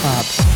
Club.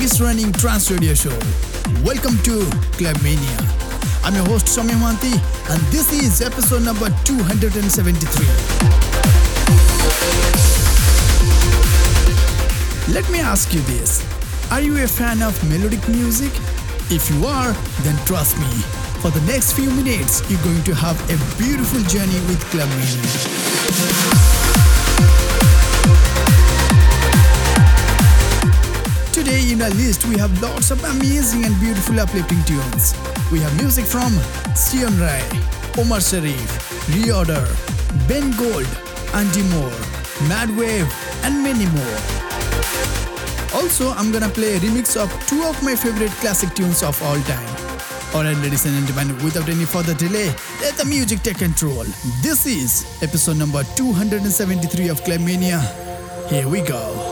Longest running trance radio show. Welcome to Club Mania. I'm your host Soumya Manti and this is episode number 273. Let me ask you this. Are you a fan of melodic music? If you are, then trust me. For the next few minutes, you're going to have a beautiful journey with Club Mania. Today in our list we have lots of amazing and beautiful uplifting tunes. We have music from Sion Rai, Omar Sherif, Reorder, Ben Gold, Andy Moore, Mad Wave, and many more. Also, I'm gonna play a remix of two of my favorite classic tunes of all time. Alright, ladies and gentlemen, without any further delay, let the music take control. This is episode number 273 of Club Mania. Here we go.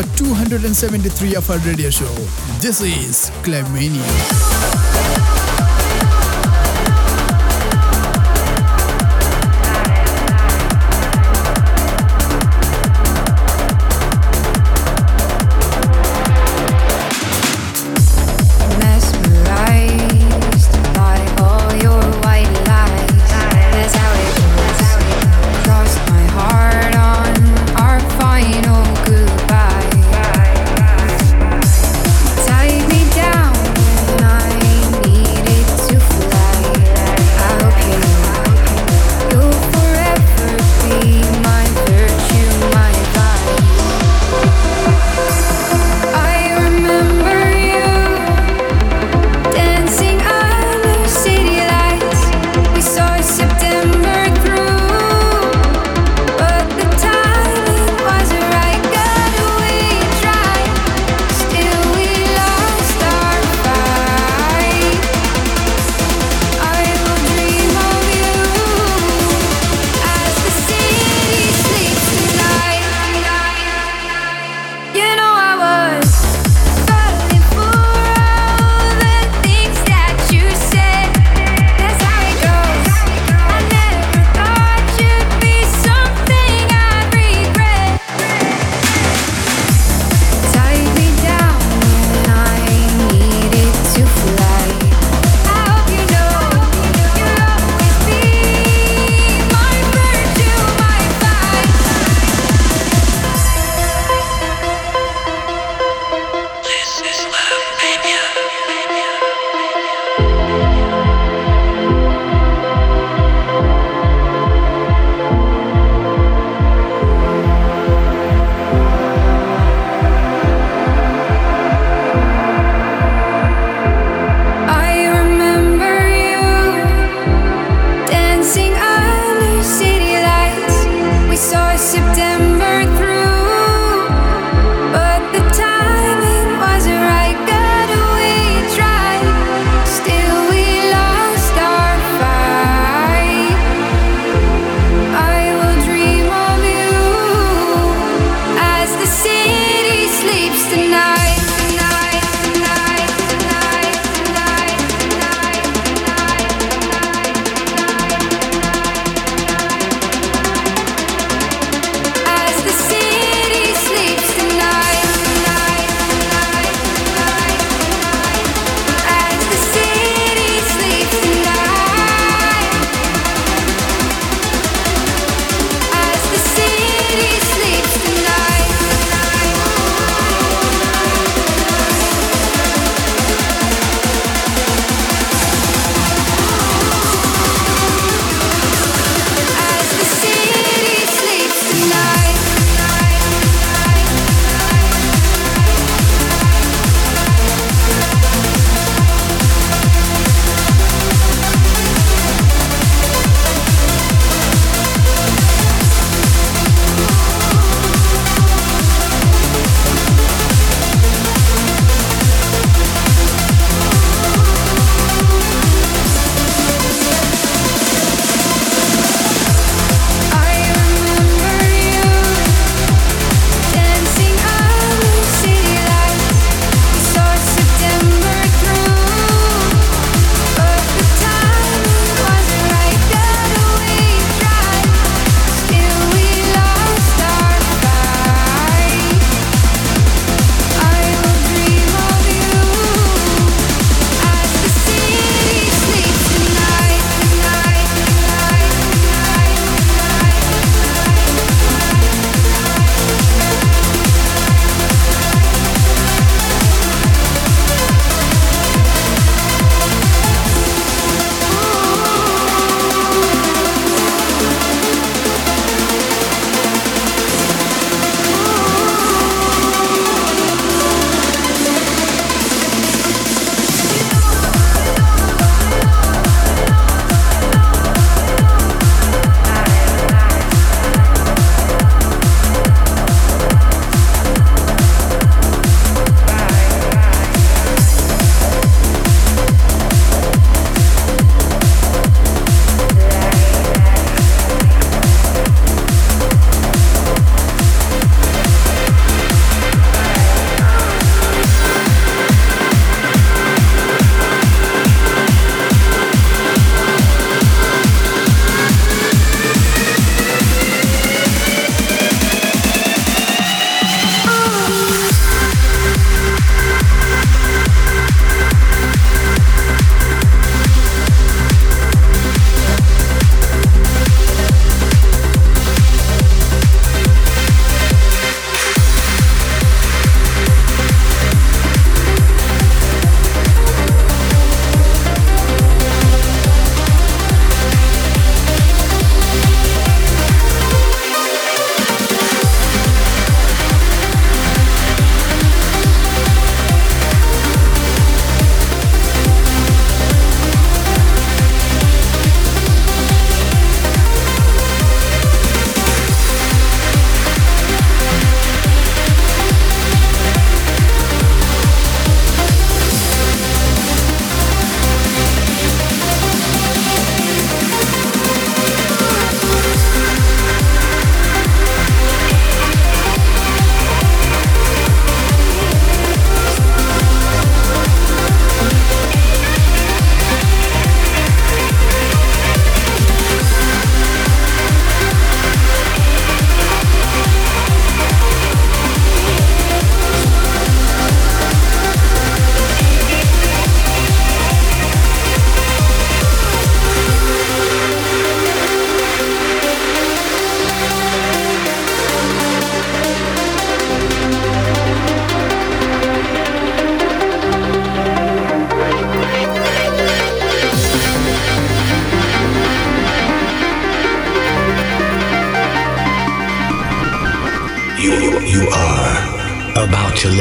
Number 273 of our radio show. This is Clubmania.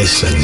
About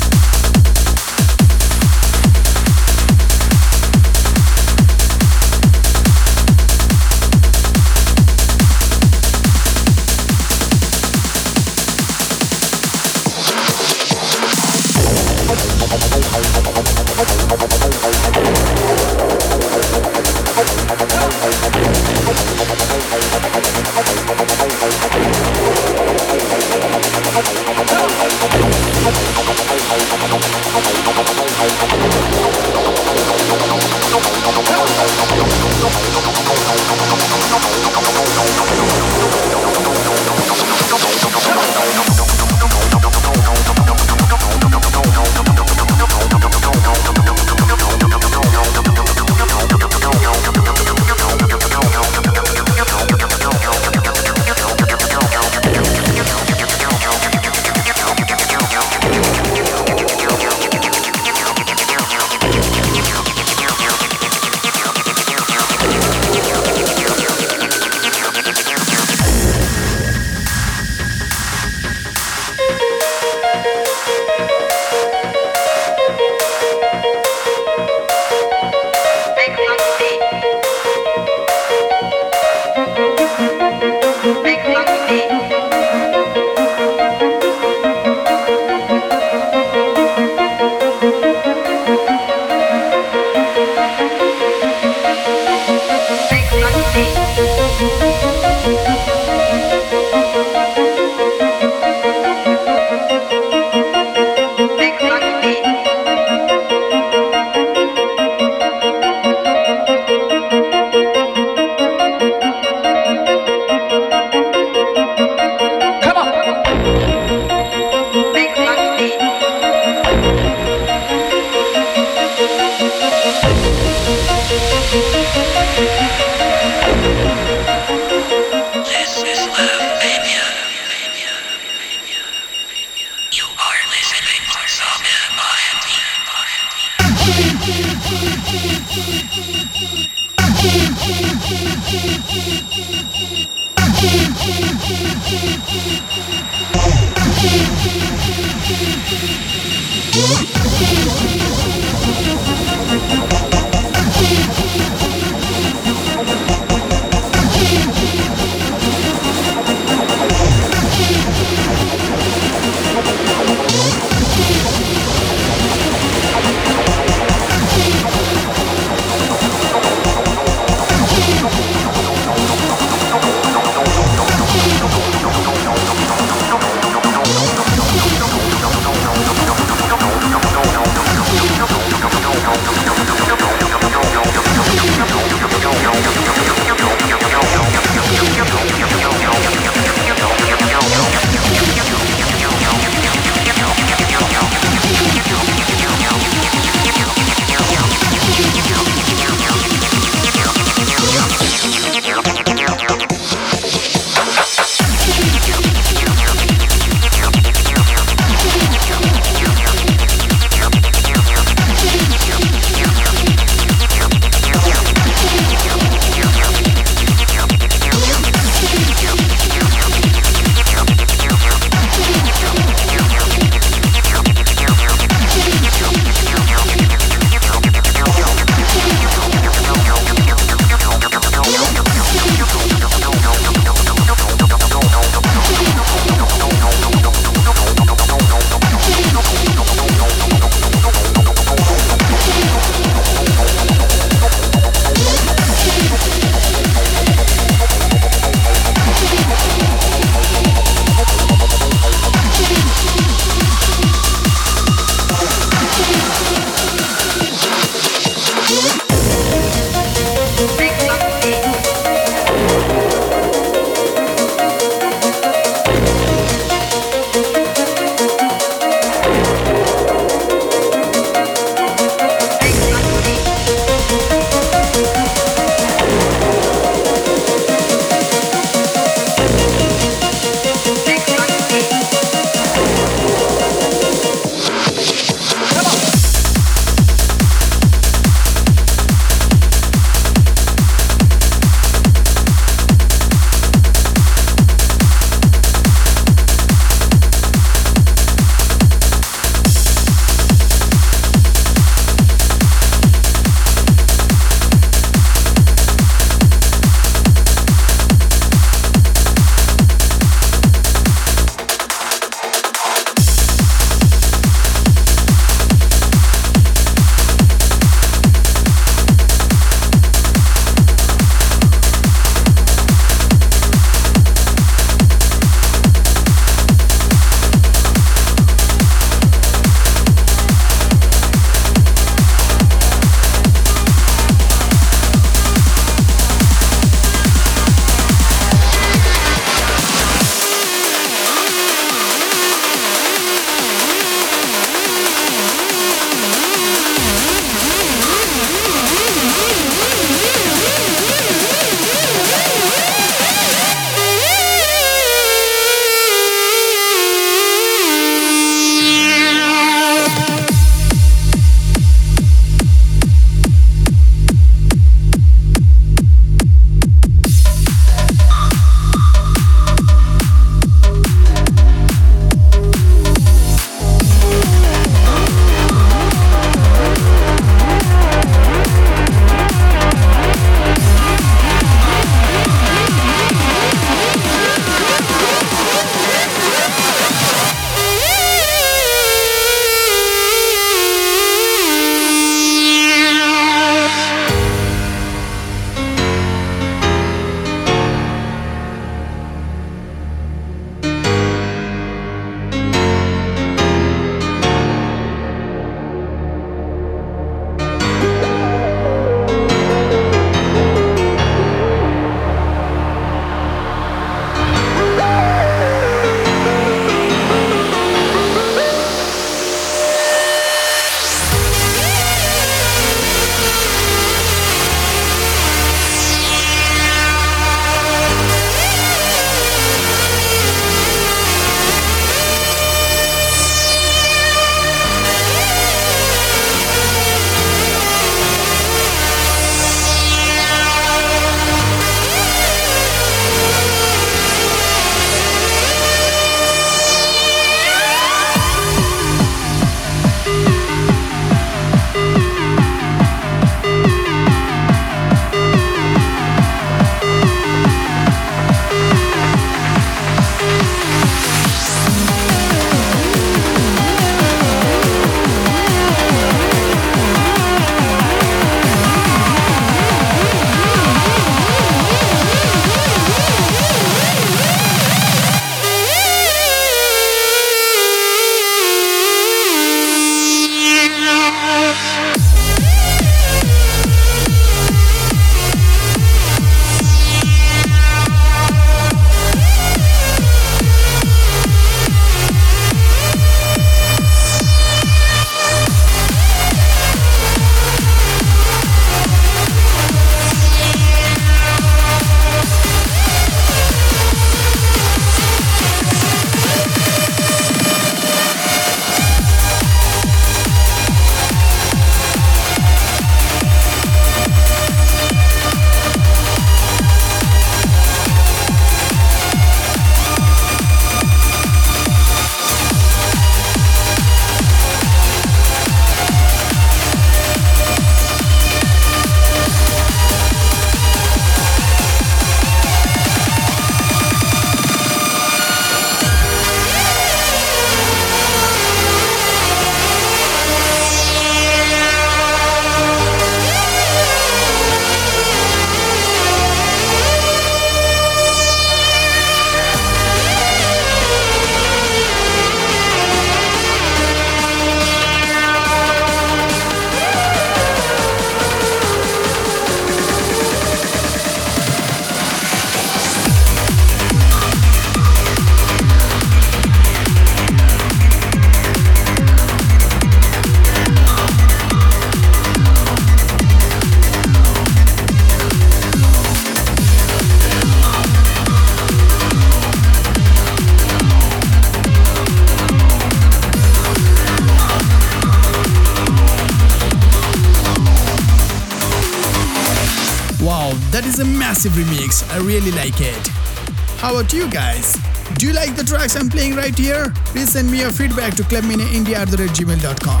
About you guys? Do you like the tracks I'm playing right here? Please send me your feedback to gmail.com.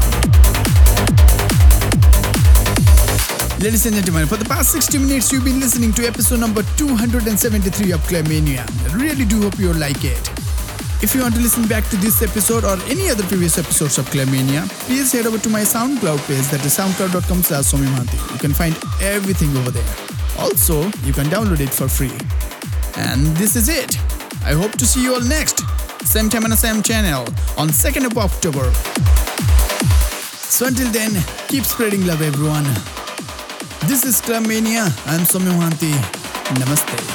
Ladies and gentlemen, for the past 60 minutes, you've been listening to episode number 273 of Clubmania. I really do hope you like it. If you want to listen back to this episode or any other previous episodes of Clubmania, please head over to my SoundCloud page that is soundcloud.com slash You can find everything over there. Also, you can download it for free. And this is it. I hope to see you all next, same time on the same channel, on 2nd of October. So until then, keep spreading love everyone. This is Club Mania. I'm Somyo Namaste.